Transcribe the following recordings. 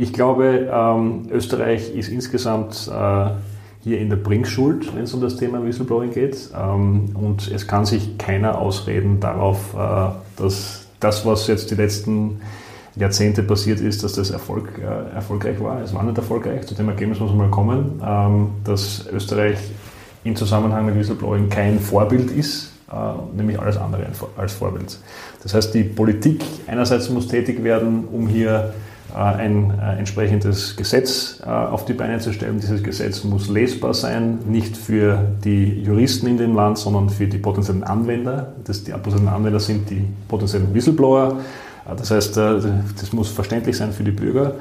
Ich glaube, ähm, Österreich ist insgesamt äh, hier in der Bringschuld, wenn es um das Thema Whistleblowing geht. Ähm, und es kann sich keiner ausreden darauf, äh, dass das, was jetzt die letzten Jahrzehnte passiert ist, dass das Erfolg, äh, erfolgreich war. Es war nicht erfolgreich, zu dem Ergebnis muss man mal kommen, ähm, dass Österreich im Zusammenhang mit Whistleblowing kein Vorbild ist, äh, nämlich alles andere als Vorbild. Das heißt, die Politik einerseits muss tätig werden, um hier ein äh, entsprechendes Gesetz äh, auf die Beine zu stellen. Dieses Gesetz muss lesbar sein, nicht für die Juristen in dem Land, sondern für die potenziellen Anwender. Das, die potenziellen Anwender sind die potenziellen Whistleblower. Das heißt, das muss verständlich sein für die Bürger.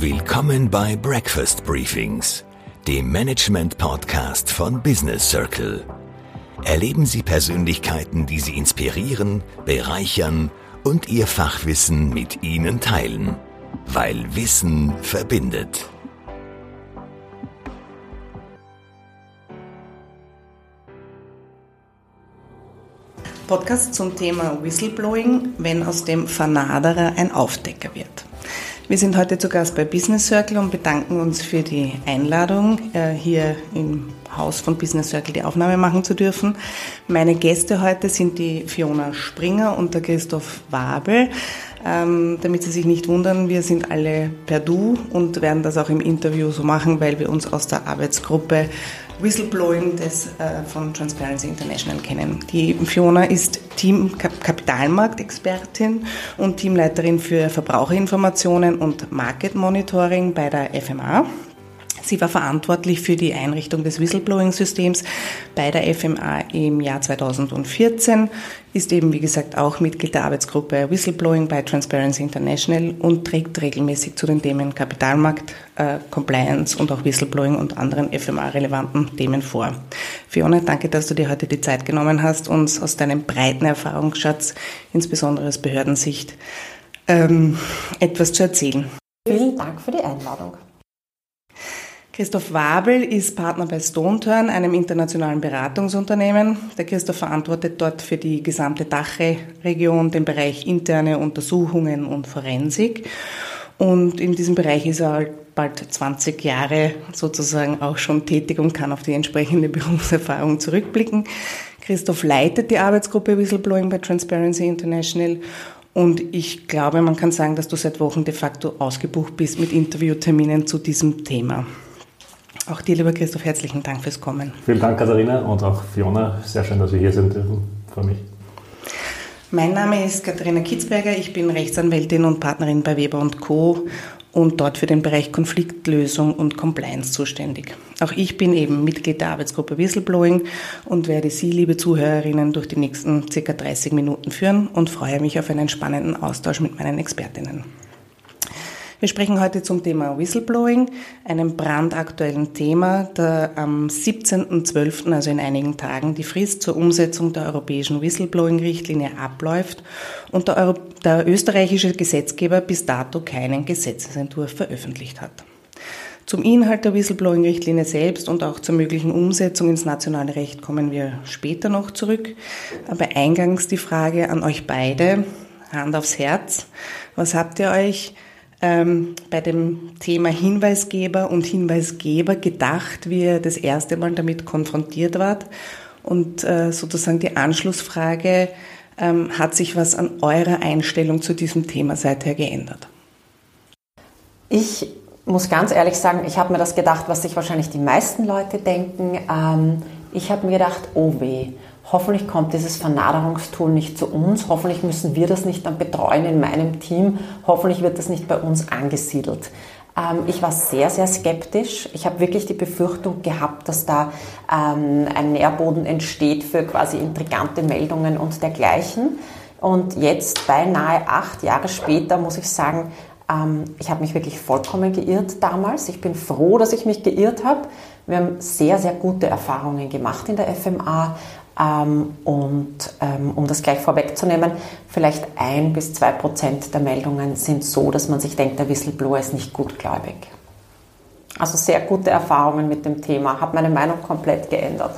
Willkommen bei Breakfast Briefings, dem Management-Podcast von Business Circle. Erleben Sie Persönlichkeiten, die Sie inspirieren, bereichern und Ihr Fachwissen mit Ihnen teilen. Weil Wissen verbindet. Podcast zum Thema Whistleblowing, wenn aus dem Vernaderer ein Aufdecker wird. Wir sind heute zu Gast bei Business Circle und bedanken uns für die Einladung, äh, hier im Haus von Business Circle die Aufnahme machen zu dürfen. Meine Gäste heute sind die Fiona Springer und der Christoph Wabel. Ähm, damit Sie sich nicht wundern, wir sind alle per Du und werden das auch im Interview so machen, weil wir uns aus der Arbeitsgruppe Whistleblowing des, äh, von Transparency International kennen. Die Fiona ist Team Kapitalmarktexpertin und Teamleiterin für Verbraucherinformationen und Market Monitoring bei der FMA. Sie war verantwortlich für die Einrichtung des Whistleblowing-Systems bei der FMA im Jahr 2014, ist eben wie gesagt auch Mitglied der Arbeitsgruppe Whistleblowing bei Transparency International und trägt regelmäßig zu den Themen Kapitalmarkt, äh, Compliance und auch Whistleblowing und anderen FMA-relevanten Themen vor. Fiona, danke, dass du dir heute die Zeit genommen hast, uns aus deinem breiten Erfahrungsschatz, insbesondere aus Behördensicht, ähm, etwas zu erzählen. Vielen Dank für die Einladung. Christoph Wabel ist Partner bei StoneTurn, einem internationalen Beratungsunternehmen. Der Christoph verantwortet dort für die gesamte Dachregion den Bereich interne Untersuchungen und Forensik. Und in diesem Bereich ist er bald 20 Jahre sozusagen auch schon tätig und kann auf die entsprechende Berufserfahrung zurückblicken. Christoph leitet die Arbeitsgruppe Whistleblowing bei Transparency International und ich glaube, man kann sagen, dass du seit Wochen de facto ausgebucht bist mit Interviewterminen zu diesem Thema. Auch dir, lieber Christoph, herzlichen Dank fürs Kommen. Vielen Dank, Katharina, und auch Fiona. Sehr schön, dass wir hier sind. Freue mich. Mein Name ist Katharina Kitzberger. Ich bin Rechtsanwältin und Partnerin bei Weber Co. und dort für den Bereich Konfliktlösung und Compliance zuständig. Auch ich bin eben Mitglied der Arbeitsgruppe Whistleblowing und werde Sie, liebe Zuhörerinnen, durch die nächsten circa 30 Minuten führen und freue mich auf einen spannenden Austausch mit meinen Expertinnen. Wir sprechen heute zum Thema Whistleblowing, einem brandaktuellen Thema, da am 17.12., also in einigen Tagen, die Frist zur Umsetzung der europäischen Whistleblowing-Richtlinie abläuft und der, Euro der österreichische Gesetzgeber bis dato keinen Gesetzesentwurf veröffentlicht hat. Zum Inhalt der Whistleblowing-Richtlinie selbst und auch zur möglichen Umsetzung ins nationale Recht kommen wir später noch zurück. Aber eingangs die Frage an euch beide, Hand aufs Herz. Was habt ihr euch ähm, bei dem Thema Hinweisgeber und Hinweisgeber gedacht, wie ihr das erste Mal damit konfrontiert wart? Und äh, sozusagen die Anschlussfrage, ähm, hat sich was an eurer Einstellung zu diesem Thema seither geändert? Ich muss ganz ehrlich sagen, ich habe mir das gedacht, was sich wahrscheinlich die meisten Leute denken. Ähm, ich habe mir gedacht, oh weh, Hoffentlich kommt dieses Vernaderungstool nicht zu uns. Hoffentlich müssen wir das nicht dann betreuen in meinem Team. Hoffentlich wird das nicht bei uns angesiedelt. Ähm, ich war sehr, sehr skeptisch. Ich habe wirklich die Befürchtung gehabt, dass da ähm, ein Nährboden entsteht für quasi intrigante Meldungen und dergleichen. Und jetzt, beinahe acht Jahre später, muss ich sagen, ähm, ich habe mich wirklich vollkommen geirrt damals. Ich bin froh, dass ich mich geirrt habe. Wir haben sehr, sehr gute Erfahrungen gemacht in der FMA ähm, und ähm, um das gleich vorwegzunehmen, vielleicht ein bis zwei Prozent der Meldungen sind so, dass man sich denkt, der Whistleblower ist nicht gutgläubig. Also sehr gute Erfahrungen mit dem Thema, hat meine Meinung komplett geändert.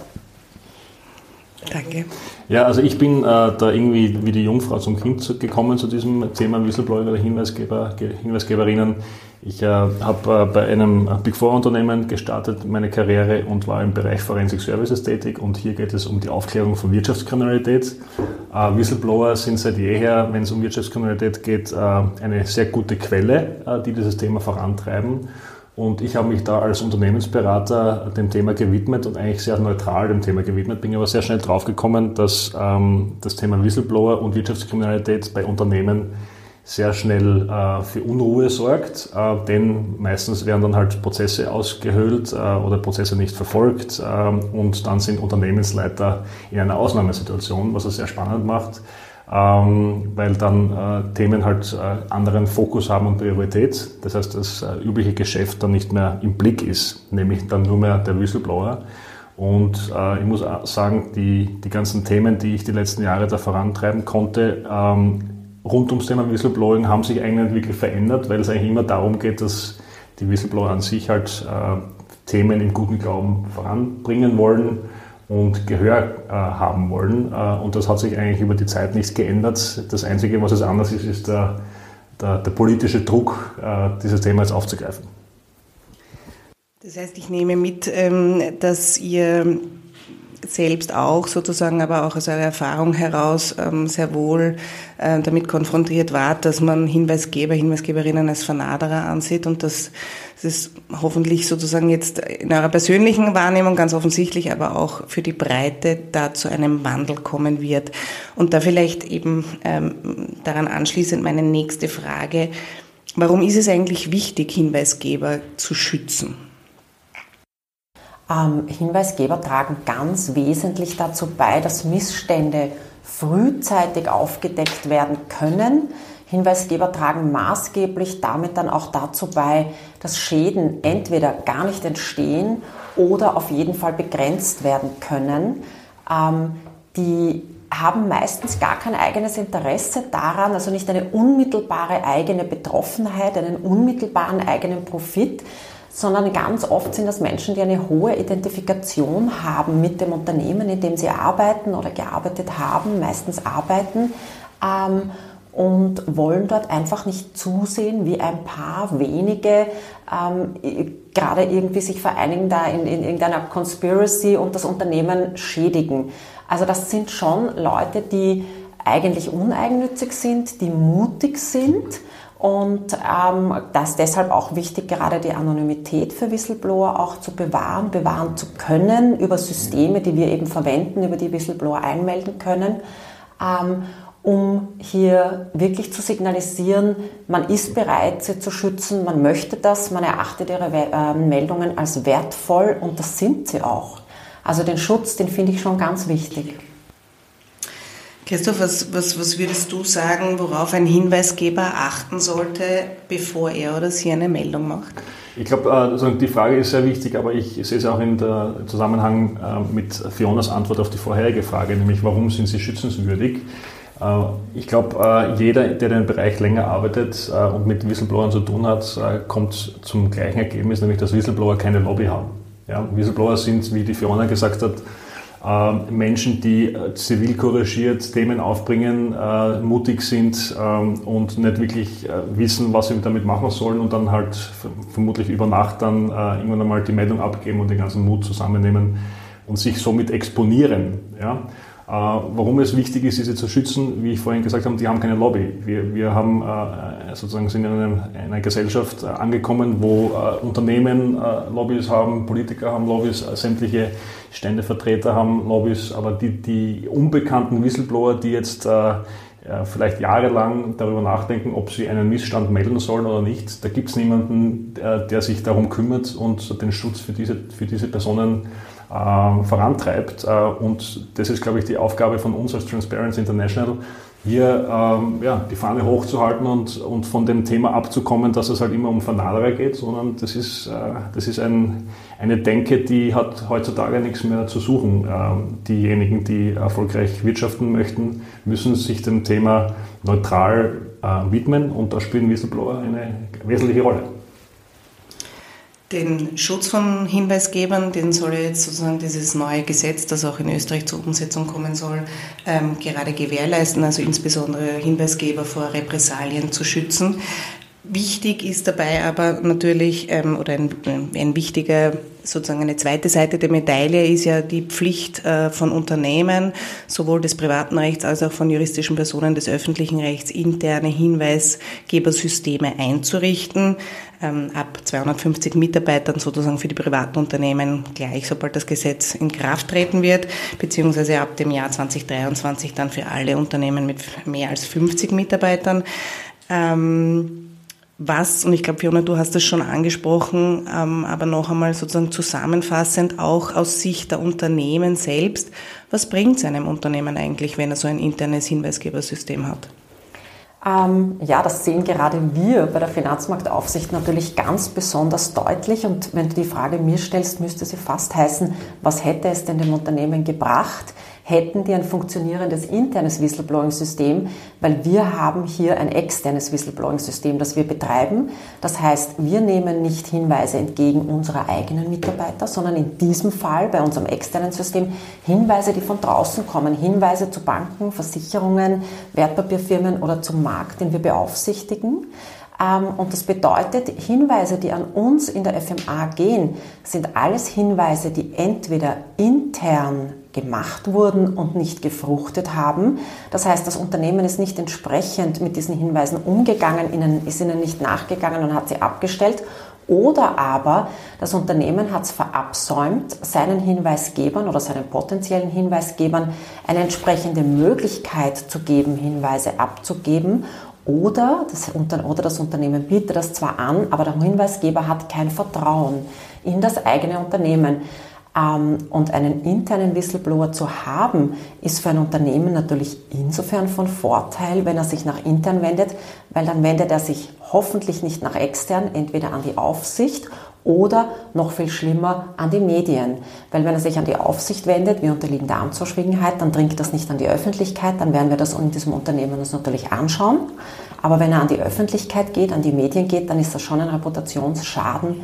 Danke. Ja, also ich bin äh, da irgendwie wie die Jungfrau zum Kind gekommen zu diesem Thema Whistleblower oder Hinweisgeber, Hinweisgeberinnen. Ich äh, habe äh, bei einem Big Four Unternehmen gestartet, meine Karriere und war im Bereich Forensic Services tätig und hier geht es um die Aufklärung von Wirtschaftskriminalität. Äh, Whistleblower sind seit jeher, wenn es um Wirtschaftskriminalität geht, äh, eine sehr gute Quelle, äh, die dieses Thema vorantreiben. Und ich habe mich da als Unternehmensberater dem Thema gewidmet und eigentlich sehr neutral dem Thema gewidmet, bin aber sehr schnell draufgekommen, dass ähm, das Thema Whistleblower und Wirtschaftskriminalität bei Unternehmen sehr schnell äh, für Unruhe sorgt, äh, denn meistens werden dann halt Prozesse ausgehöhlt äh, oder Prozesse nicht verfolgt ähm, und dann sind Unternehmensleiter in einer Ausnahmesituation, was es sehr spannend macht ähm, weil dann äh, Themen halt äh, anderen Fokus haben und Priorität. Das heißt, das äh, übliche Geschäft dann nicht mehr im Blick ist, nämlich dann nur mehr der Whistleblower. Und äh, ich muss sagen, die, die ganzen Themen, die ich die letzten Jahre da vorantreiben konnte, ähm, rund ums Thema Whistleblowing haben sich eigentlich wirklich verändert, weil es eigentlich immer darum geht, dass die Whistleblower an sich halt äh, Themen im guten Glauben voranbringen wollen und Gehör äh, haben wollen. Äh, und das hat sich eigentlich über die Zeit nichts geändert. Das Einzige, was es anders ist, ist der, der, der politische Druck, äh, dieses Thema jetzt aufzugreifen. Das heißt, ich nehme mit, ähm, dass ihr selbst auch sozusagen, aber auch aus eurer Erfahrung heraus ähm, sehr wohl äh, damit konfrontiert wart, dass man Hinweisgeber, Hinweisgeberinnen als Vernaderer ansieht und dass es hoffentlich sozusagen jetzt in eurer persönlichen Wahrnehmung ganz offensichtlich, aber auch für die Breite da zu einem Wandel kommen wird. Und da vielleicht eben ähm, daran anschließend meine nächste Frage. Warum ist es eigentlich wichtig, Hinweisgeber zu schützen? Ähm, Hinweisgeber tragen ganz wesentlich dazu bei, dass Missstände frühzeitig aufgedeckt werden können. Hinweisgeber tragen maßgeblich damit dann auch dazu bei, dass Schäden entweder gar nicht entstehen oder auf jeden Fall begrenzt werden können. Ähm, die haben meistens gar kein eigenes Interesse daran, also nicht eine unmittelbare eigene Betroffenheit, einen unmittelbaren eigenen Profit, sondern ganz oft sind das Menschen, die eine hohe Identifikation haben mit dem Unternehmen, in dem sie arbeiten oder gearbeitet haben, meistens arbeiten. Ähm, und wollen dort einfach nicht zusehen, wie ein paar wenige ähm, gerade irgendwie sich vereinigen da in, in irgendeiner Conspiracy und das Unternehmen schädigen. Also das sind schon Leute, die eigentlich uneigennützig sind, die mutig sind und ähm, das deshalb auch wichtig, gerade die Anonymität für Whistleblower auch zu bewahren, bewahren zu können über Systeme, die wir eben verwenden, über die Whistleblower einmelden können, ähm, um hier wirklich zu signalisieren, man ist bereit, sie zu schützen, man möchte das, man erachtet ihre äh, Meldungen als wertvoll und das sind sie auch. Also den Schutz, den finde ich schon ganz wichtig. Christoph, was, was, was würdest du sagen, worauf ein Hinweisgeber achten sollte, bevor er oder sie eine Meldung macht? Ich glaube, also die Frage ist sehr wichtig, aber ich sehe es auch im Zusammenhang äh, mit Fionas Antwort auf die vorherige Frage, nämlich warum sind sie schützenswürdig? Äh, ich glaube, jeder, der den Bereich länger arbeitet und mit Whistleblowern zu tun hat, kommt zum gleichen Ergebnis, nämlich dass Whistleblower keine Lobby haben. Ja, Whistleblower sind, wie die Fiona gesagt hat, Menschen, die äh, zivil couragiert Themen aufbringen, äh, mutig sind ähm, und nicht wirklich äh, wissen, was sie damit machen sollen und dann halt vermutlich über Nacht dann irgendwann einmal die Meldung abgeben und den ganzen Mut zusammennehmen und sich somit exponieren. Ja? Äh, warum es wichtig ist, diese zu schützen, wie ich vorhin gesagt habe, die haben keine Lobby. Wir, wir haben äh, sozusagen sind in einer, Gesellschaft äh, angekommen, wo Unternehmen Lobbys haben, Politiker haben Lobbys, sämtliche Ständevertreter haben Lobbys, aber die, die unbekannten Whistleblower, die jetzt vielleicht jahrelang darüber nachdenken, ob sie einen Missstand melden sollen oder nicht, da gibt es niemanden, der sich darum kümmert und den Schutz für diese, für diese Personen vorantreibt. Äh, und das ist, glaube ich, die Aufgabe von uns als Transparency International, hier ähm, ja, die Fahne hochzuhalten und, und von dem Thema abzukommen, dass es halt immer um Vernaderer geht, sondern das ist, äh, das ist ein, eine Denke, die hat heutzutage nichts mehr zu suchen. Ähm, diejenigen, die erfolgreich wirtschaften möchten, müssen sich dem Thema neutral äh, widmen und da spielen Whistleblower eine wesentliche Rolle. Den Schutz von Hinweisgebern, den soll jetzt sozusagen dieses neue Gesetz, das auch in Österreich zur Umsetzung kommen soll, ähm, gerade gewährleisten, also insbesondere Hinweisgeber vor Repressalien zu schützen. Wichtig ist dabei aber natürlich, ähm, oder ein, ein wichtiger, sozusagen eine zweite Seite der Medaille ist ja die Pflicht äh, von Unternehmen, sowohl des privaten Rechts als auch von juristischen Personen des öffentlichen Rechts, interne Hinweisgebersysteme einzurichten. Ähm, ab 250 Mitarbeitern sozusagen für die privaten Unternehmen gleich, sobald das Gesetz in Kraft treten wird, beziehungsweise ab dem Jahr 2023 dann für alle Unternehmen mit mehr als 50 Mitarbeitern. Ähm, was, und ich glaube, Fiona, du hast es schon angesprochen, ähm, aber noch einmal sozusagen zusammenfassend, auch aus Sicht der Unternehmen selbst, was bringt es einem Unternehmen eigentlich, wenn er so ein internes Hinweisgebersystem hat? Ähm, ja, das sehen gerade wir bei der Finanzmarktaufsicht natürlich ganz besonders deutlich. Und wenn du die Frage mir stellst, müsste sie fast heißen, was hätte es denn dem Unternehmen gebracht, hätten die ein funktionierendes internes Whistleblowing-System, weil wir haben hier ein externes Whistleblowing-System, das wir betreiben. Das heißt, wir nehmen nicht Hinweise entgegen unserer eigenen Mitarbeiter, sondern in diesem Fall bei unserem externen System Hinweise, die von draußen kommen, Hinweise zu Banken, Versicherungen, Wertpapierfirmen oder zum Markt, den wir beaufsichtigen. Ähm, und das bedeutet, Hinweise, die an uns in der FMA gehen, sind alles Hinweise, die entweder intern gemacht wurden und nicht gefruchtet haben. Das heißt, das Unternehmen ist nicht entsprechend mit diesen Hinweisen umgegangen, ihnen, ist ihnen nicht nachgegangen und hat sie abgestellt. Oder aber das Unternehmen hat es verabsäumt, seinen Hinweisgebern oder seinen potenziellen Hinweisgebern eine entsprechende Möglichkeit zu geben, Hinweise abzugeben. Oder das, oder das Unternehmen bietet das zwar an, aber der Hinweisgeber hat kein Vertrauen in das eigene Unternehmen. Ähm, und einen internen Whistleblower zu haben, ist für ein Unternehmen natürlich insofern von Vorteil, wenn er sich nach intern wendet, weil dann wendet er sich hoffentlich nicht nach extern, entweder an die Aufsicht oder noch viel schlimmer an die Medien. Weil wenn er sich an die Aufsicht wendet, wir unterliegen der Amtsverschwiegenheit, dann dringt das nicht an die Öffentlichkeit, dann werden wir das in diesem Unternehmen uns natürlich anschauen. Aber wenn er an die Öffentlichkeit geht, an die Medien geht, dann ist das schon ein Reputationsschaden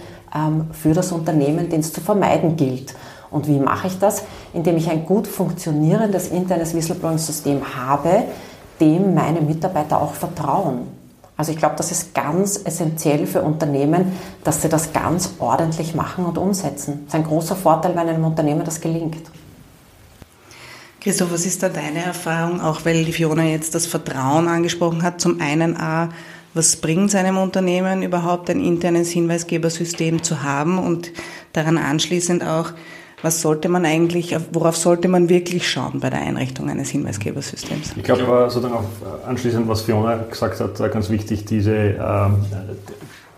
für das Unternehmen, den es zu vermeiden gilt. Und wie mache ich das? Indem ich ein gut funktionierendes internes Whistleblowing-System habe, dem meine Mitarbeiter auch vertrauen. Also ich glaube, das ist ganz essentiell für Unternehmen, dass sie das ganz ordentlich machen und umsetzen. Das ist ein großer Vorteil, wenn einem Unternehmen das gelingt. Christoph, was ist da deine Erfahrung, auch weil die Fiona jetzt das Vertrauen angesprochen hat? Zum einen, A, was bringt einem Unternehmen überhaupt, ein internes Hinweisgebersystem zu haben und daran anschließend auch, was sollte man eigentlich, worauf sollte man wirklich schauen bei der Einrichtung eines Hinweisgebersystems? Ich glaube, sozusagen auch anschließend, was Fiona gesagt hat, ganz wichtig, diese, äh,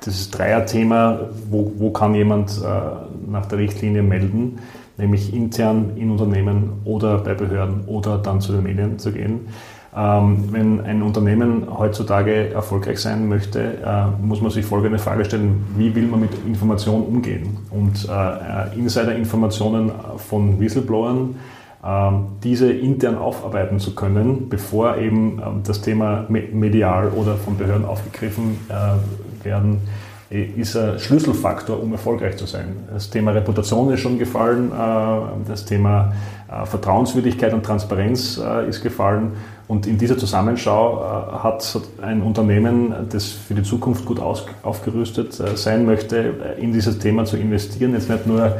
dieses Dreier-Thema, wo, wo kann jemand äh, nach der Richtlinie melden, nämlich intern in Unternehmen oder bei Behörden oder dann zu den Medien zu gehen. Ähm, wenn ein Unternehmen heutzutage erfolgreich sein möchte, äh, muss man sich folgende Frage stellen, wie will man mit Information umgehen? Und äh, Insider-Informationen von Whistleblowern, äh, diese intern aufarbeiten zu können, bevor eben ähm, das Thema medial oder von Behörden aufgegriffen äh, werden, ist ein Schlüsselfaktor, um erfolgreich zu sein. Das Thema Reputation ist schon gefallen, äh, das Thema äh, Vertrauenswürdigkeit und Transparenz ist gefallen und in dieser Zusammenschau äh, hat ein Unternehmen, das für die Zukunft gut aufgerüstet äh, sein möchte, äh, in dieses Thema zu investieren. Jetzt nicht nur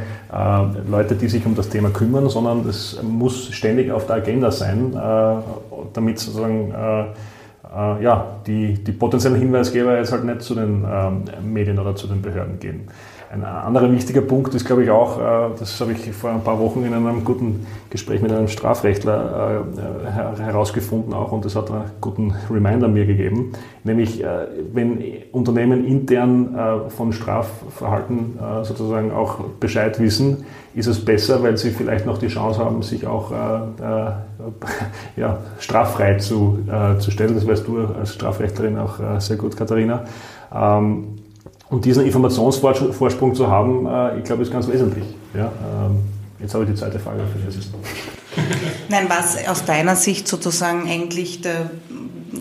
Leute, die sich um das Thema kümmern, sondern es muss ständig auf der Agenda sein, damit sozusagen ja, die, die potenziellen Hinweisgeber jetzt halt nicht zu den ähm, Medien oder zu den Behörden gehen. Ein anderer wichtiger Punkt ist, glaube ich, auch, äh, das habe ich vor ein paar Wochen in einem guten Gespräch mit einem Strafrechtler äh, herausgefunden auch und das hat einen guten Reminder mir gegeben, nämlich äh, wenn Unternehmen intern von Strafverhalten sozusagen auch Bescheid wissen, ist es besser, weil sie vielleicht noch die Chance haben, sich auch ja, straffrei zu, zu stellen. Das weißt du als Strafrechtlerin auch sehr gut, Katharina. Und diesen Informationsvorsprung zu haben, äh, ich glaube, ist ganz wesentlich. Ja, ähm, jetzt habe ich die zweite Frage vergessen. Nein, was aus deiner Sicht sozusagen eigentlich der,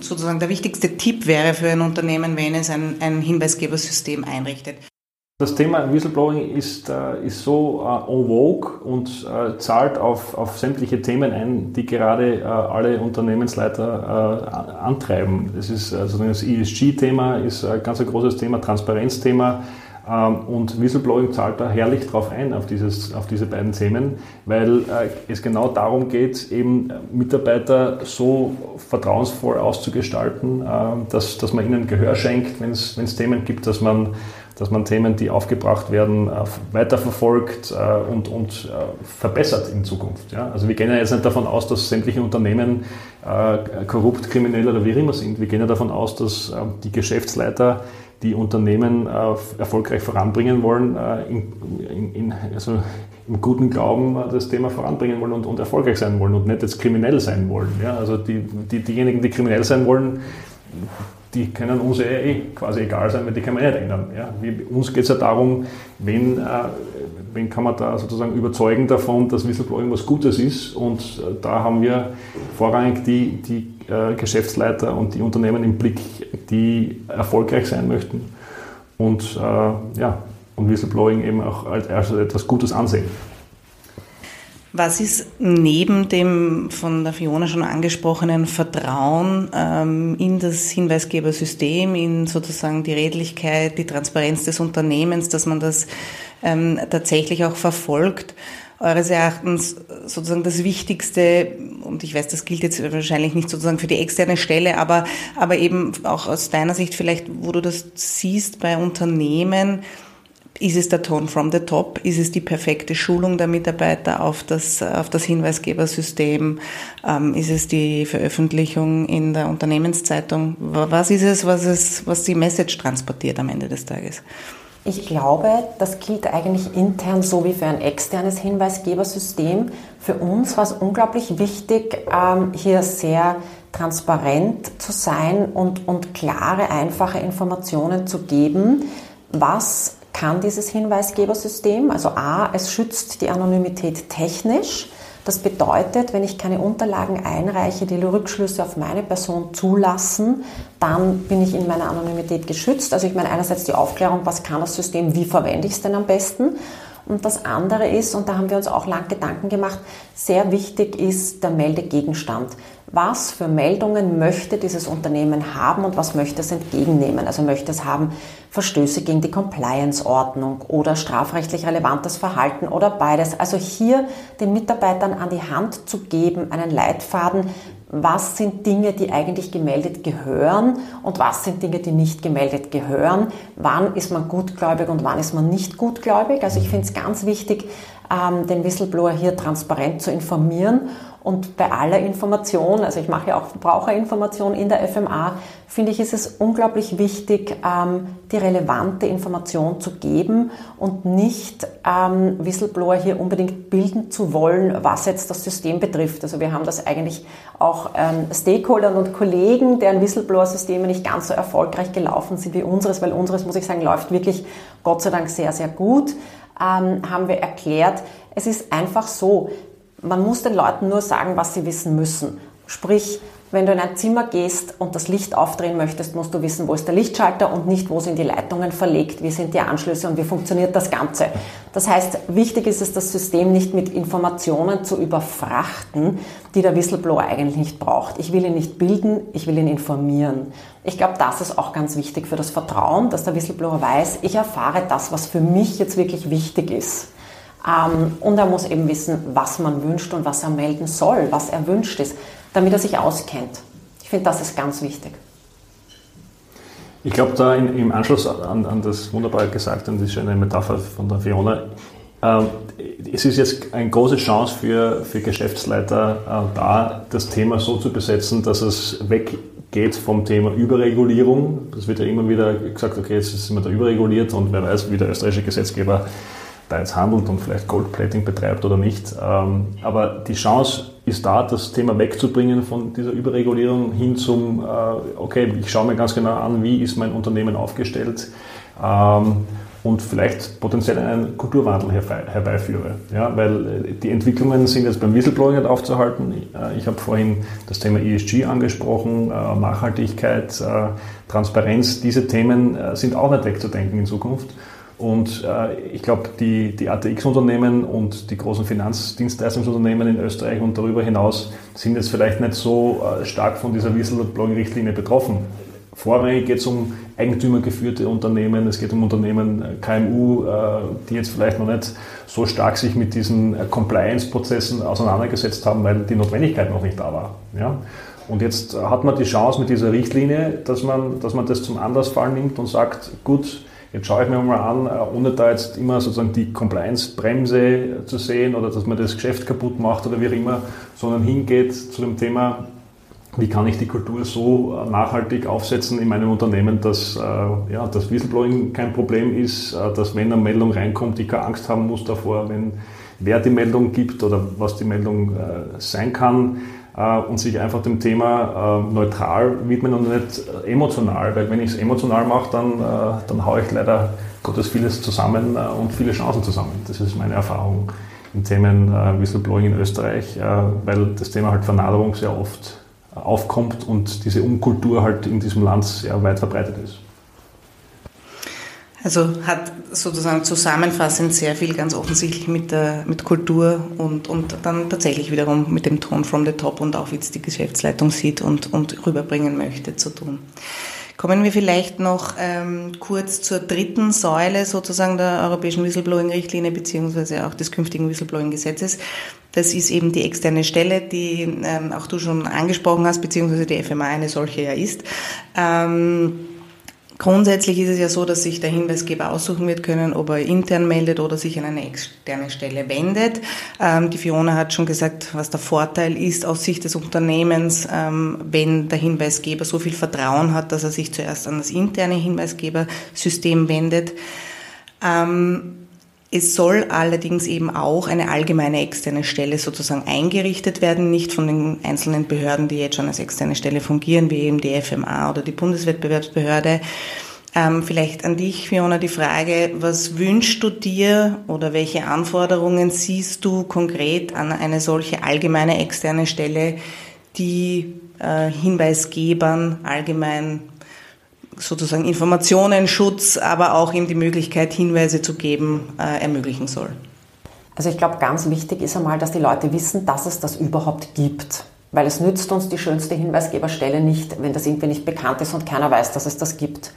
sozusagen der wichtigste Tipp wäre für ein Unternehmen, wenn es ein, ein Hinweisgebersystem einrichtet? Das Thema Whistleblowing ist, äh, ist so äh, en vogue und äh, zahlt auf, auf sämtliche Themen ein, die gerade äh, alle Unternehmensleiter äh, antreiben. Das ist also das ESG-Thema ist ein ganz ein großes Thema, Transparenzthema. Ähm, und Whistleblowing zahlt da herrlich drauf ein, auf, dieses, auf diese beiden Themen, weil äh, es genau darum geht, eben Mitarbeiter so vertrauensvoll auszugestalten, dass, dass man ihnen Gehör schenkt, wenn es Themen gibt, dass man dass man Themen, die aufgebracht werden, äh, weiterverfolgt äh, und, und äh, verbessert in Zukunft. Ja? Also wir gehen ja jetzt nicht davon aus, dass sämtliche Unternehmen korrupt, kriminell oder wie immer sind. Wir gehen ja davon aus, dass die Geschäftsleiter die Unternehmen erfolgreich voranbringen wollen, in, in, also im guten Glauben das Thema voranbringen wollen und, und, erfolgreich sein wollen und nicht jetzt kriminell sein wollen. Ja? Also die, die, diejenigen, die kriminell sein wollen, die können uns eh quasi egal sein, weil die können wir nicht ändern. Ja? Wie, uns geht es ja darum, wen, äh, wen kann man da sozusagen überzeugen davon, dass Whistleblowing was Gutes ist. Und äh, da haben wir vorrangig die, die äh, Geschäftsleiter und die Unternehmen im Blick, die erfolgreich sein möchten und, äh, ja, und Whistleblowing eben auch als, als etwas Gutes ansehen. Was ist neben dem von der Fiona schon angesprochenen Vertrauen ähm, in das Hinweisgebersystem, in sozusagen die Redlichkeit, die Transparenz des Unternehmens, dass man das ähm, tatsächlich auch verfolgt, eures Erachtens sozusagen das Wichtigste, und ich weiß, das gilt jetzt wahrscheinlich nicht sozusagen für die externe Stelle, aber, aber eben auch aus deiner Sicht vielleicht, wo du das siehst bei Unternehmen, ist es der Ton from the top? Ist es die perfekte Schulung der Mitarbeiter auf das, auf das Hinweisgebersystem? Ähm, ist es die Veröffentlichung in der Unternehmenszeitung? Was ist es, was, es, was die Message transportiert am Ende des Tages? Ich glaube, das gilt eigentlich intern so wie für ein externes Hinweisgebersystem. Für uns war es unglaublich wichtig, ähm, hier sehr transparent zu sein und, und klare, einfache Informationen zu geben, was kann dieses Hinweisgebersystem. Also a, es schützt die Anonymität technisch. Das bedeutet, wenn ich keine Unterlagen einreiche, die Rückschlüsse auf meine Person zulassen, dann bin ich in meiner Anonymität geschützt. Also ich meine einerseits die Aufklärung, was kann das System, wie verwende ich es denn am besten? Und das andere ist, und da haben wir uns auch lang Gedanken gemacht, sehr wichtig ist der Meldegegenstand was für Meldungen möchte dieses Unternehmen haben und was möchte es entgegennehmen. Also möchte es haben Verstöße gegen die Compliance-Ordnung oder strafrechtlich relevantes Verhalten oder beides. Also hier den Mitarbeitern an die Hand zu geben, einen Leitfaden, was sind Dinge, die eigentlich gemeldet gehören und was sind Dinge, die nicht gemeldet gehören. Wann ist man gutgläubig und wann ist man nicht gutgläubig. Also ich finde es ganz wichtig, ähm, den Whistleblower hier transparent zu informieren und bei aller Information, also ich mache ja auch Verbraucherinformation in der FMA, finde ich, ist es unglaublich wichtig, ähm, die relevante Information zu geben und nicht ähm, Whistleblower hier unbedingt bilden zu wollen, was jetzt das System betrifft. Also wir haben das eigentlich auch ähm, Stakeholdern und Kollegen, deren Whistleblower-Systeme nicht ganz so erfolgreich gelaufen sind wie unseres, weil unseres, muss ich sagen, läuft wirklich Gott sei Dank sehr, sehr gut, haben wir erklärt, es ist einfach so, man muss den Leuten nur sagen, was sie wissen müssen. Sprich, wenn du in ein Zimmer gehst und das Licht aufdrehen möchtest, musst du wissen, wo ist der Lichtschalter und nicht, wo sind die Leitungen verlegt, wie sind die Anschlüsse und wie funktioniert das Ganze. Das heißt, wichtig ist es, das System nicht mit Informationen zu überfrachten, die der Whistleblower eigentlich nicht braucht. Ich will ihn nicht bilden, ich will ihn informieren. Ich glaube, das ist auch ganz wichtig für das Vertrauen, dass der Whistleblower weiß, ich erfahre das, was für mich jetzt wirklich wichtig ist. Ähm, und er muss eben wissen, was man wünscht und was er melden soll, was erwünscht ist, damit er sich auskennt. Ich finde, das ist ganz wichtig. Ich glaube, da in, im Anschluss an, an, das wunderbar Gesagte und die schöne Metapher von der Fiona, äh, es ist jetzt eine große Chance für, für Geschäftsleiter äh, da, das Thema so zu besetzen, dass es weggeht vom Thema Überregulierung. Das wird ja immer wieder gesagt, okay, jetzt sind wir da überreguliert und wer weiß, wie der österreichische Gesetzgeber da jetzt handelt und vielleicht Goldplating betreibt oder nicht. Ähm, aber die Chance ist da, das Thema wegzubringen von dieser Überregulierung hin zum, äh, okay, ich schaue mir ganz genau an, wie ist mein Unternehmen aufgestellt ähm, und vielleicht potenziell einen Kulturwandel herbeiführe. Ja, weil äh, die Entwicklungen sind jetzt beim Whistleblowing nicht aufzuhalten. Äh, ich habe vorhin das Thema ESG angesprochen, Nachhaltigkeit, Transparenz. Diese Themen sind auch nicht wegzudenken in Zukunft. Und äh, ich glaube, die, die ATX-Unternehmen und die großen Finanzdienstleistungsunternehmen in Österreich und darüber hinaus sind jetzt vielleicht nicht so äh, stark von dieser Whistleblowing-Richtlinie betroffen. Vorrangig geht es um eigentümergeführte Unternehmen, es geht um Unternehmen, äh, KMU, äh, die jetzt vielleicht noch nicht so stark sich mit diesen äh, Compliance-Prozessen auseinandergesetzt haben, weil die Notwendigkeit noch nicht da war. Ja? Und jetzt hat man die Chance mit dieser Richtlinie, dass man, dass man das zum Anlassfall nimmt und sagt, gut, Jetzt schaue ich mir mal an, äh, ohne da jetzt immer sozusagen die Compliance-Bremse zu sehen oder dass man das Geschäft kaputt macht oder wie auch immer, sondern hingeht zu dem Thema, wie kann ich die Kultur so äh, nachhaltig aufsetzen in meinem Unternehmen, dass, äh, ja, das Whistleblowing kein Problem ist, dass wenn eine Meldung reinkommt, ich keine Angst haben muss davor, wenn wer die Meldung gibt oder was die Meldung sein kann. äh, und sich einfach dem Thema äh, neutral widmen und nicht emotional, weil wenn ich es emotional mache, dann, äh, dann haue ich leider Gottes vieles zusammen und viele Chancen zusammen. Das ist meine Erfahrung in Themen Whistleblowing in Österreich, weil das Thema halt Vernaderung sehr oft aufkommt und diese Unkultur halt in diesem Land sehr weit verbreitet ist. Also hat sozusagen zusammenfassend sehr viel ganz offensichtlich mit, der, mit Kultur und, und dann tatsächlich wiederum mit dem Ton from the top und auch wie es die Geschäftsleitung sieht und, und rüberbringen möchte zu tun. Kommen wir vielleicht noch ähm, kurz zur dritten Säule sozusagen der europäischen Whistleblowing-Richtlinie beziehungsweise auch des künftigen Whistleblowing-Gesetzes. Das ist eben die externe Stelle, die ähm, auch du schon angesprochen hast, beziehungsweise die FMA eine solche ja ist. Ähm, Grundsätzlich ist es ja so, dass sich der Hinweisgeber aussuchen wird können, ob er intern meldet oder sich an eine externe Stelle wendet. Ähm, die Fiona hat schon gesagt, was der Vorteil ist aus Sicht des Unternehmens, ähm, wenn der Hinweisgeber so viel Vertrauen hat, dass er sich zuerst an das interne Hinweisgebersystem wendet. Ähm, es soll allerdings eben auch eine allgemeine externe Stelle sozusagen eingerichtet werden, nicht von den einzelnen Behörden, die jetzt schon als externe Stelle fungieren, wie eben die FMA oder die Bundeswettbewerbsbehörde. Ähm, vielleicht an dich, Fiona, die Frage, was wünschst du dir oder welche Anforderungen siehst du konkret an eine solche allgemeine externe Stelle, die äh, Hinweisgebern allgemein sozusagen Informationenschutz, aber auch ihm die Möglichkeit, Hinweise zu geben, äh, ermöglichen soll. Also ich glaube, ganz wichtig ist einmal, dass die Leute wissen, dass es das überhaupt gibt. Weil es nützt uns die schönste Hinweisgeberstelle nicht, wenn das irgendwie nicht bekannt ist und keiner weiß, dass es das gibt.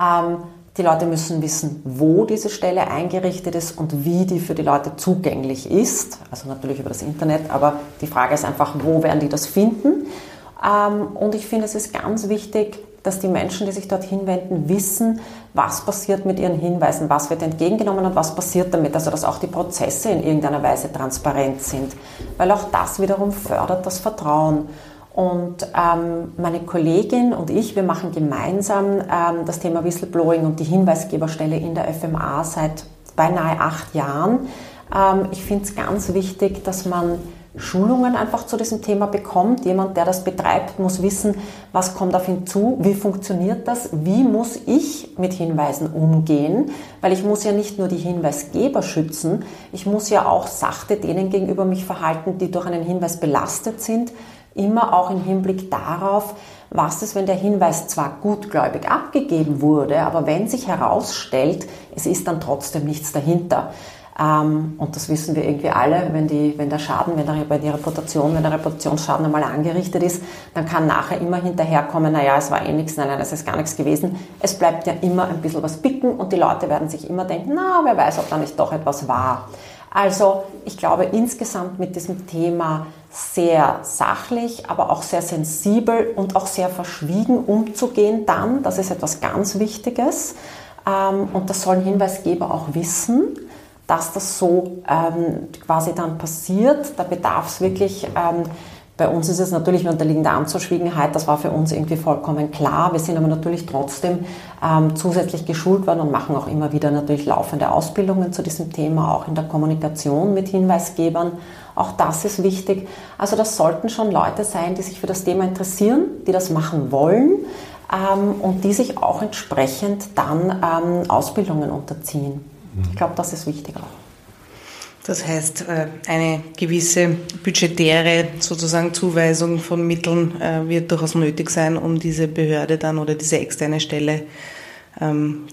Ähm, die Leute müssen wissen, wo diese Stelle eingerichtet ist und wie die für die Leute zugänglich ist. Also natürlich über das Internet, aber die Frage ist einfach, wo werden die das finden? Ähm, und ich finde, es ist ganz wichtig, dass die Menschen, die sich dorthin wenden, wissen, was passiert mit ihren Hinweisen, was wird entgegengenommen und was passiert damit. Also dass auch die Prozesse in irgendeiner Weise transparent sind, weil auch das wiederum fördert das Vertrauen. Und ähm, meine Kollegin und ich, wir machen gemeinsam ähm, das Thema Whistleblowing und die Hinweisgeberstelle in der FMA seit beinahe acht Jahren. Ähm, ich finde es ganz wichtig, dass man Schulungen einfach zu diesem Thema bekommt. Jemand, der das betreibt, muss wissen, was kommt auf ihn zu, wie funktioniert das, wie muss ich mit Hinweisen umgehen, weil ich muss ja nicht nur die Hinweisgeber schützen, ich muss ja auch sachte denen gegenüber mich verhalten, die durch einen Hinweis belastet sind, immer auch im Hinblick darauf, was ist, wenn der Hinweis zwar gutgläubig abgegeben wurde, aber wenn sich herausstellt, es ist dann trotzdem nichts dahinter. Ähm, und das wissen wir irgendwie alle, wenn, die, wenn der Schaden, wenn, der, wenn die Reputation, wenn der Reputationsschaden einmal angerichtet ist, dann kann nachher immer hinterherkommen, naja, es war eh nichts, nein, nein, es ist gar nichts gewesen. Es bleibt ja immer ein bisschen was bicken und die Leute werden sich immer denken, na, wer weiß, ob da nicht doch etwas war. Also ich glaube insgesamt mit diesem Thema sehr sachlich, aber auch sehr sensibel und auch sehr verschwiegen umzugehen dann, das ist etwas ganz Wichtiges. Ähm, und das sollen Hinweisgeber auch wissen dass das so ähm, quasi dann passiert. Da bedarf es wirklich, ähm, bei uns ist es natürlich, wir unterliegen der Amtsverschwiegenheit, das war für uns irgendwie vollkommen klar. Wir sind aber natürlich trotzdem ähm, zusätzlich geschult worden und machen auch immer wieder natürlich laufende Ausbildungen zu diesem Thema, auch in der Kommunikation mit Hinweisgebern. Auch das ist wichtig. Also das sollten schon Leute sein, die sich für das Thema interessieren, die das machen wollen ähm, und die sich auch entsprechend dann ähm, Ausbildungen unterziehen. Ich glaube, das ist wichtig auch. Das heißt, äh, eine gewisse budgetäre sozusagen Zuweisung von Mitteln äh, wird durchaus nötig sein, um diese Behörde dann oder diese externe Stelle ähm,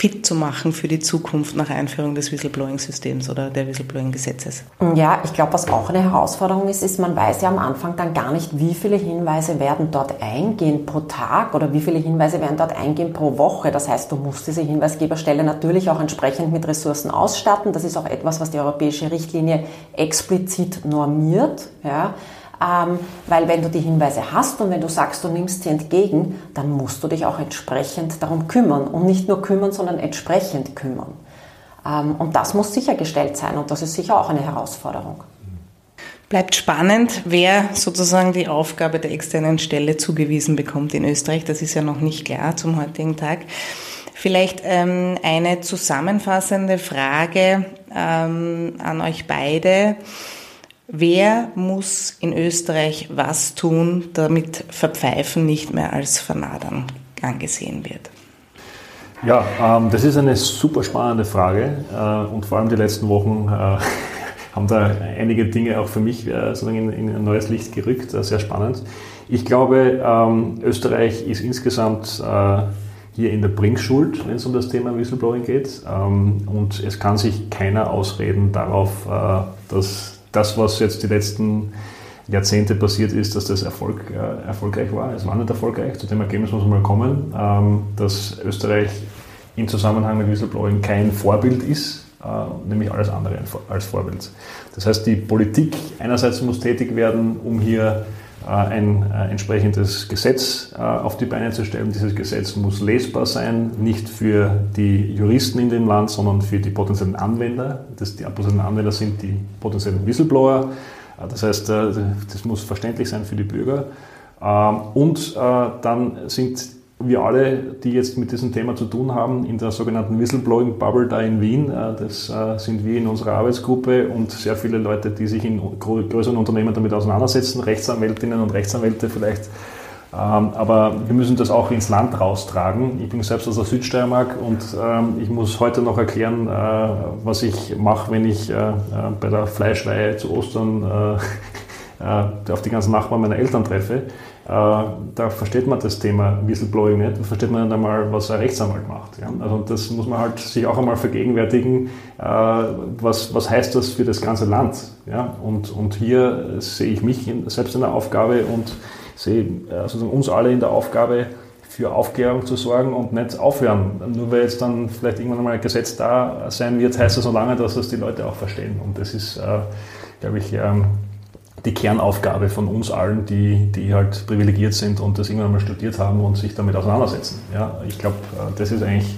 fit zu machen für die Zukunft nach Einführung des Whistleblowing-Systems oder der Whistleblowing-Gesetzes? Ja, ich glaube, was auch eine Herausforderung ist, ist, man weiß ja am Anfang dann gar nicht, wie viele Hinweise werden dort eingehen pro Tag oder wie viele Hinweise werden dort eingehen pro Woche. Das heißt, du musst diese Hinweisgeberstelle natürlich auch entsprechend mit Ressourcen ausstatten. Das ist auch etwas, was die europäische Richtlinie explizit normiert. Ja. Ähm, weil wenn du die Hinweise hast und wenn du sagst, du nimmst sie entgegen, dann musst du dich auch entsprechend darum kümmern. Und nicht nur kümmern, sondern entsprechend kümmern. Ähm, und das muss sichergestellt sein und das ist sicher auch eine Herausforderung. Bleibt spannend, wer sozusagen die Aufgabe der externen Stelle zugewiesen bekommt in Österreich. Das ist ja noch nicht klar zum heutigen Tag. Vielleicht ähm, eine zusammenfassende Frage ähm, an euch beide. Wer muss in Österreich was tun, damit Verpfeifen nicht mehr als Vernadern angesehen wird? Ja, ähm, das ist eine super spannende Frage äh, und vor allem die letzten Wochen äh, haben da einige Dinge auch für mich äh, sozusagen in, in, ein neues Licht gerückt, äh, sehr spannend. Ich glaube, ähm, Österreich ist insgesamt äh, hier in der Bringschuld, wenn es um das Thema Whistleblowing geht ähm, und es kann sich keiner ausreden darauf, äh, dass das, was jetzt die letzten Jahrzehnte passiert ist, dass das Erfolg, äh, erfolgreich war. Es war nicht erfolgreich, zu dem Ergebnis muss man mal kommen, ähm, dass Österreich im Zusammenhang mit Whistleblowing kein Vorbild ist, äh, nämlich alles andere als Vorbild. Das heißt, die Politik einerseits muss tätig werden, um hier ein äh, entsprechendes Gesetz äh, auf die Beine zu stellen. Dieses Gesetz muss lesbar sein, nicht für die Juristen in dem Land, sondern für die potenziellen Anwender. Das, die potenziellen Anwender sind die potenziellen Whistleblower. Das heißt, das muss verständlich sein für die Bürger. Ähm, und dann sind wir alle, die jetzt mit diesem Thema zu tun haben, in der sogenannten Whistleblowing Bubble da in Wien, äh, das äh, sind wir in unserer Arbeitsgruppe und sehr viele Leute, die sich in größeren Unternehmen damit auseinandersetzen, Rechtsanwältinnen und Rechtsanwälte vielleicht. Ähm, aber wir müssen das auch ins Land raustragen. Ich bin selbst aus der Südsteiermark und ähm, ich muss heute noch erklären, äh, was ich mache, wenn ich bei der Fleischweihe zu Ostern auf die ganzen Nachbarn meiner Eltern treffe. Äh, da versteht man das Thema Whistleblowing nicht, da versteht man nicht einmal, was ein Rechtsanwalt macht. Ja? Also das muss man halt sich auch einmal vergegenwärtigen, äh, was, was heißt das für das ganze Land. Ja? Und, und hier sehe ich mich in, selbst in der Aufgabe und sehe also uns alle in der Aufgabe, für Aufklärung zu sorgen und nicht aufhören. Nur weil jetzt dann vielleicht irgendwann einmal ein Gesetz da sein wird, heißt das so lange, dass das die Leute auch verstehen. Und das ist, glaube ich, ähm, die Kernaufgabe von uns allen, die, die halt privilegiert sind und das irgendwann mal studiert haben und sich damit auseinandersetzen. Ja, ich glaube, äh, das ist eigentlich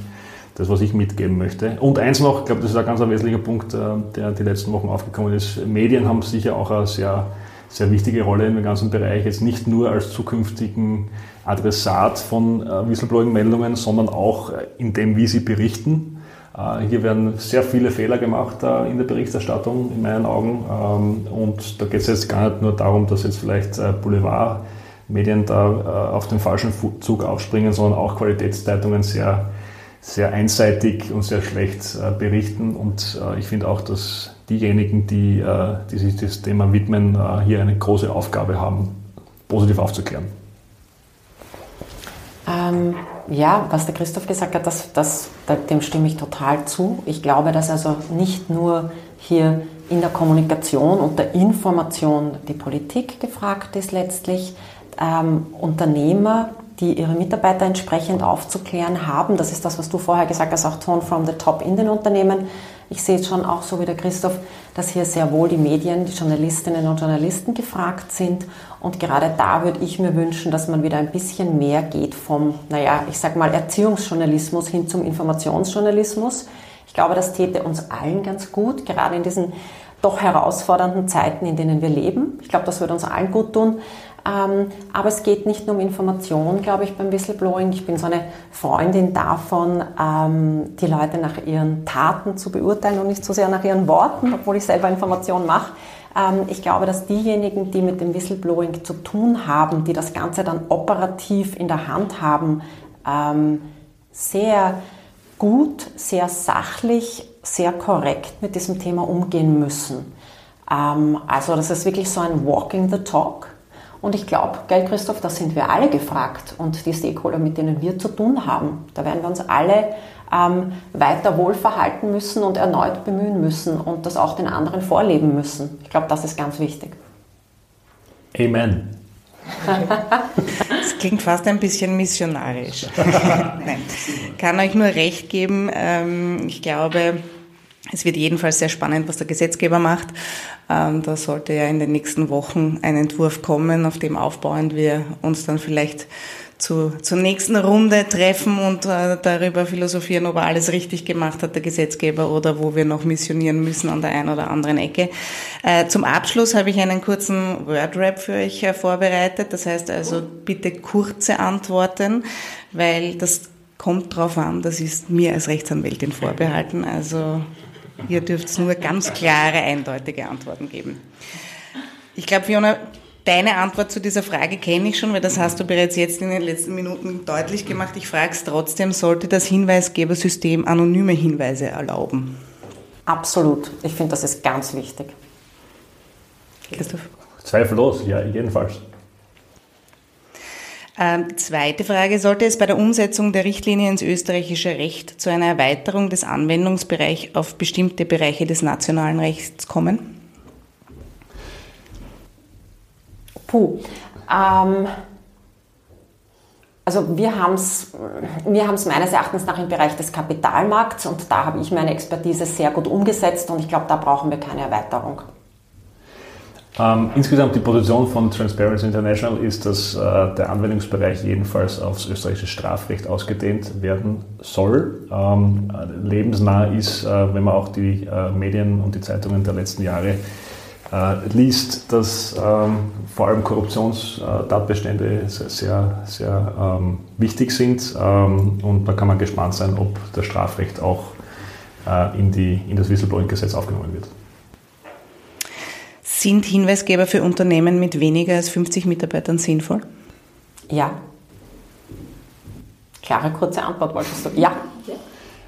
das, was ich mitgeben möchte. Und eins noch, ich glaube, das ist ein ganz wesentlicher Punkt, äh, der die letzten Wochen aufgekommen ist. Medien haben sicher auch eine sehr, sehr wichtige Rolle in dem ganzen Bereich, jetzt nicht nur als zukünftigen Adressat von äh, Whistleblowing-Meldungen, sondern auch in dem, wie sie berichten. Äh, hier werden sehr viele Fehler gemacht äh, in der Berichterstattung, in meinen Augen. Ähm, und da geht es jetzt gar nicht nur darum, dass jetzt vielleicht äh, Boulevardmedien da auf den falschen Zug aufspringen, sondern auch Qualitätszeitungen sehr, sehr einseitig und sehr schlecht berichten. Und ich finde auch, dass diejenigen, die, die sich das Thema widmen, hier eine große Aufgabe haben, positiv aufzuklären. Ähm, ja, was der Christoph gesagt hat, das, das, dem stimme ich total zu. Ich glaube, dass also nicht nur hier in der Kommunikation und der Information die Politik gefragt ist letztlich, ähm, Unternehmer, die ihre Mitarbeiter entsprechend aufzuklären haben. Das ist das, was du vorher gesagt hast, auch Tone from the Top in den Unternehmen. Ich sehe es schon auch so wie der Christoph, dass hier sehr wohl die Medien, die Journalistinnen und Journalisten gefragt sind. Und gerade da würde ich mir wünschen, dass man wieder ein bisschen mehr geht vom, naja, ich sag mal, Erziehungsjournalismus hin zum Informationsjournalismus. Ich glaube, das täte uns allen ganz gut, gerade in diesen doch herausfordernden Zeiten, in denen wir leben. Ich glaube, das würde uns allen gut tun. Ähm, aber es geht nicht nur um Information, glaube ich, beim Whistleblowing. Ich bin so eine Freundin davon, ähm, die Leute nach ihren Taten zu beurteilen und nicht so sehr nach ihren Worten, obwohl ich selber Information mache. Ähm, ich glaube, dass diejenigen, die mit dem Whistleblowing zu tun haben, die das Ganze dann operativ in der Hand haben, sehr gut, sehr sachlich, sehr korrekt mit diesem Thema umgehen müssen. Also das ist wirklich so ein Walking the Talk. Und ich glaube, gell, Christoph, da sind wir alle gefragt und die Stakeholder, mit denen wir zu tun haben, da werden wir uns alle ähm, weiter wohlverhalten müssen und erneut bemühen müssen und das auch den anderen vorleben müssen. Ich glaube, das ist ganz wichtig. Amen. Das klingt fast ein bisschen missionarisch. Nein, kann euch nur recht geben. Ähm, ich glaube, es wird jedenfalls sehr spannend, was der Gesetzgeber macht. Ähm, da sollte ja in den nächsten Wochen ein Entwurf kommen, auf dem aufbauend wir uns dann vielleicht zu, zur nächsten Runde treffen und äh, darüber philosophieren, ob er alles richtig gemacht hat, der Gesetzgeber, oder wo wir noch missionieren müssen an der einen oder anderen Ecke. Äh, zum Abschluss habe ich einen kurzen Word-Rap für euch äh, vorbereitet. Das heißt also bitte kurze Antworten, weil das kommt drauf an, das ist mir als Rechtsanwältin vorbehalten. Also ihr dürft nur ganz klare, eindeutige Antworten geben. Ich glaube, Fiona, Deine Antwort zu dieser Frage kenne ich schon, weil das hast du bereits jetzt in den letzten Minuten deutlich gemacht. Ich frage es trotzdem, sollte das Hinweisgebersystem anonyme Hinweise erlauben? Absolut. Ich finde, das ist ganz wichtig. Christoph? Zweifellos, ja, jedenfalls. Ähm, zweite Frage, sollte es bei der Umsetzung der Richtlinie ins österreichische Recht zu einer Erweiterung des Anwendungsbereichs auf bestimmte Bereiche des nationalen Rechts kommen? Puh. Ähm, also wir haben es wir meines Erachtens nach im Bereich des Kapitalmarkts und da habe ich meine Expertise sehr gut umgesetzt und ich glaube, da brauchen wir keine Erweiterung. Ähm, insgesamt die Position von Transparency International ist, dass äh, der Anwendungsbereich jedenfalls aufs österreichische Strafrecht ausgedehnt werden soll. Ähm, lebensnah ist, äh, wenn man auch die äh, Medien und die Zeitungen der letzten Jahre äh, liest, dass ähm, vor allem Korruptionstatbestände sehr, sehr, sehr ähm, wichtig sind. Ähm, und da kann man gespannt sein, ob das Strafrecht auch äh, in, die, in das Whistleblowing-Gesetz aufgenommen wird. Sind Hinweisgeber für Unternehmen mit weniger als 50 Mitarbeitern sinnvoll? Ja. Klare, kurze Antwort wolltest du? Ja.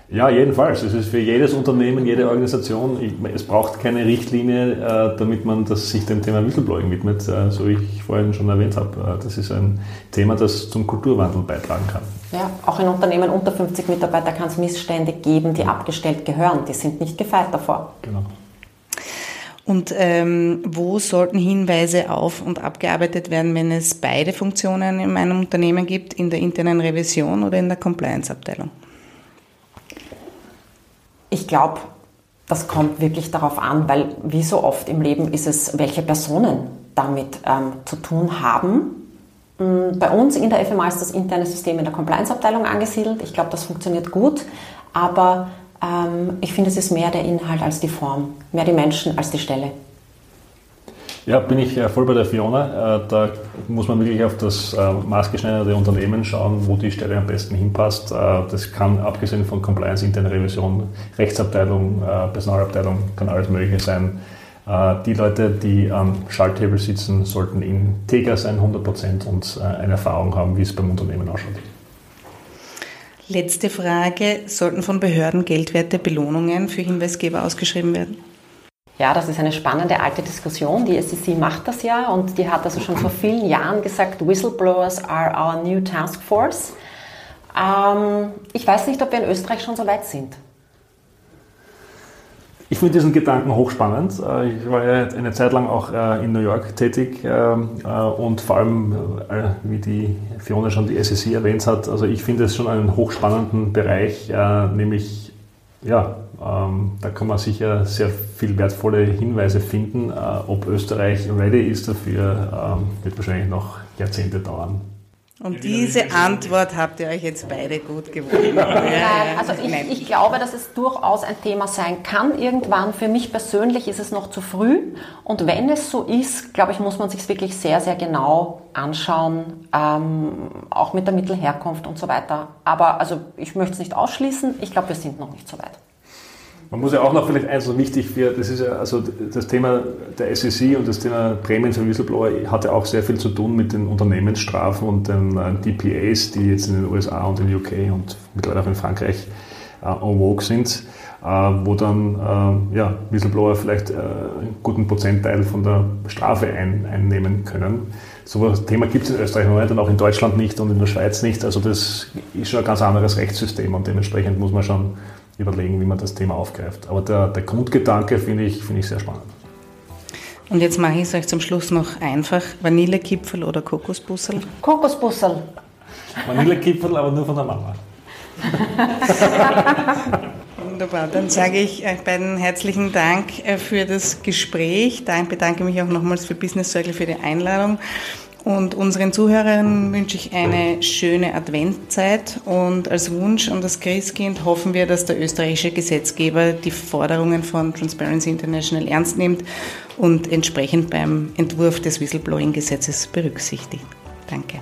Ja, jedenfalls. Es ist für jedes Unternehmen, jede Organisation, ich, es braucht keine Richtlinie, äh, damit man das, sich dem Thema Whistleblowing widmet, äh, so wie ich vorhin schon erwähnt habe. Äh, das ist ein Thema, das zum Kulturwandel beitragen kann. Ja, auch in Unternehmen unter 50 Mitarbeiter kann es Missstände geben, die abgestellt gehören. Die sind nicht gefeit davor. Genau. Und ähm, wo sollten Hinweise auf und abgearbeitet werden, wenn es beide Funktionen in einem Unternehmen gibt, in der internen Revision oder in der Compliance-Abteilung? Ich glaube, das kommt wirklich darauf an, weil wie so oft im Leben ist es, welche Personen damit ähm, zu tun haben. Mm, bei uns in der FMA ist das interne System in der Compliance-Abteilung angesiedelt. Ich glaube, das funktioniert gut, aber ähm, ich finde, es ist mehr der Inhalt als die Form, mehr die Menschen als die Stelle. Ja, bin ich äh, voll bei der Fiona. Äh, da muss man wirklich auf das äh, maßgeschneiderte Unternehmen schauen, wo die Stelle am besten hinpasst. Das kann, abgesehen von Compliance, interne Revision, Rechtsabteilung, Personalabteilung, kann alles Mögliche sein. Die Leute, die am Schalthebel sitzen, sollten integer sein, 100% und eine Erfahrung haben, wie es beim Unternehmen ausschaut. Letzte Frage. Sollten von Behörden geldwerte Belohnungen für Hinweisgeber ausgeschrieben werden? Ja, das ist eine spannende alte Diskussion. Die SEC macht das ja und die hat also schon vor vielen Jahren gesagt, Whistleblowers are our new task force. Ähm, ich weiß nicht, ob wir in Österreich schon so weit sind. Ich finde diesen Gedanken hochspannend. Äh, ich war ja eine Zeit lang auch äh, in New York tätig ähm, äh, und vor allem, wie die Fiona schon die SEC erwähnt hat, also ich finde es schon einen hochspannenden Bereich, nämlich ja, ähm, da kann man sicher sehr viel wertvolle Hinweise finden. Ob Österreich ready ist dafür, ähm, wird wahrscheinlich noch Jahrzehnte dauern. Und diese Antwort habt ihr euch jetzt beide gut gewonnen. Ja, also ich, ich, glaube, dass es durchaus ein Thema sein kann irgendwann. Für mich persönlich ist es noch zu früh. Und wenn es so ist, glaube ich, muss man sich wirklich sehr, sehr genau anschauen, ähm, auch mit der Mittelherkunft und so weiter. Aber also ich möchte es nicht ausschließen. Ich glaube, wir sind noch nicht so weit. Man muss ja auch noch vielleicht eins so wichtig für, das ist ja also das Thema der SEC und das Thema Prämien für Whistleblower hat ja auch sehr viel zu tun mit den Unternehmensstrafen und den äh, DPAs, die jetzt in den USA und in UK und mittlerweile auch in Frankreich äh, en vogue sind, äh, wo dann ja, Whistleblower vielleicht einen guten Prozentteil von der Strafe ein, einnehmen können. so ein Thema gibt es in Österreich noch nicht und auch in Deutschland nicht und in der Schweiz nicht. Also das ist schon ein ganz anderes Rechtssystem und dementsprechend muss man schon überlegen, wie man das Thema aufgreift. Aber der, der Grundgedanke finde ich, find ich sehr spannend. Und jetzt mache ich es euch zum Schluss noch einfach. Vanillekipferl oder Kokosbussel? Kokosbussel. Vanillekipferl, aber nur von der Mama. Wunderbar, dann sage ich euch beiden herzlichen Dank äh, für das Gespräch. Ich bedanke mich auch nochmals für Business Circle für die Einladung. Und unseren Zuhörern wünsche ich eine schöne Adventzeit und als Wunsch an das Christkind hoffen wir, dass der österreichische Gesetzgeber die Forderungen von Transparency International ernst nimmt und entsprechend beim Entwurf des Whistleblowing-Gesetzes berücksichtigt. Danke.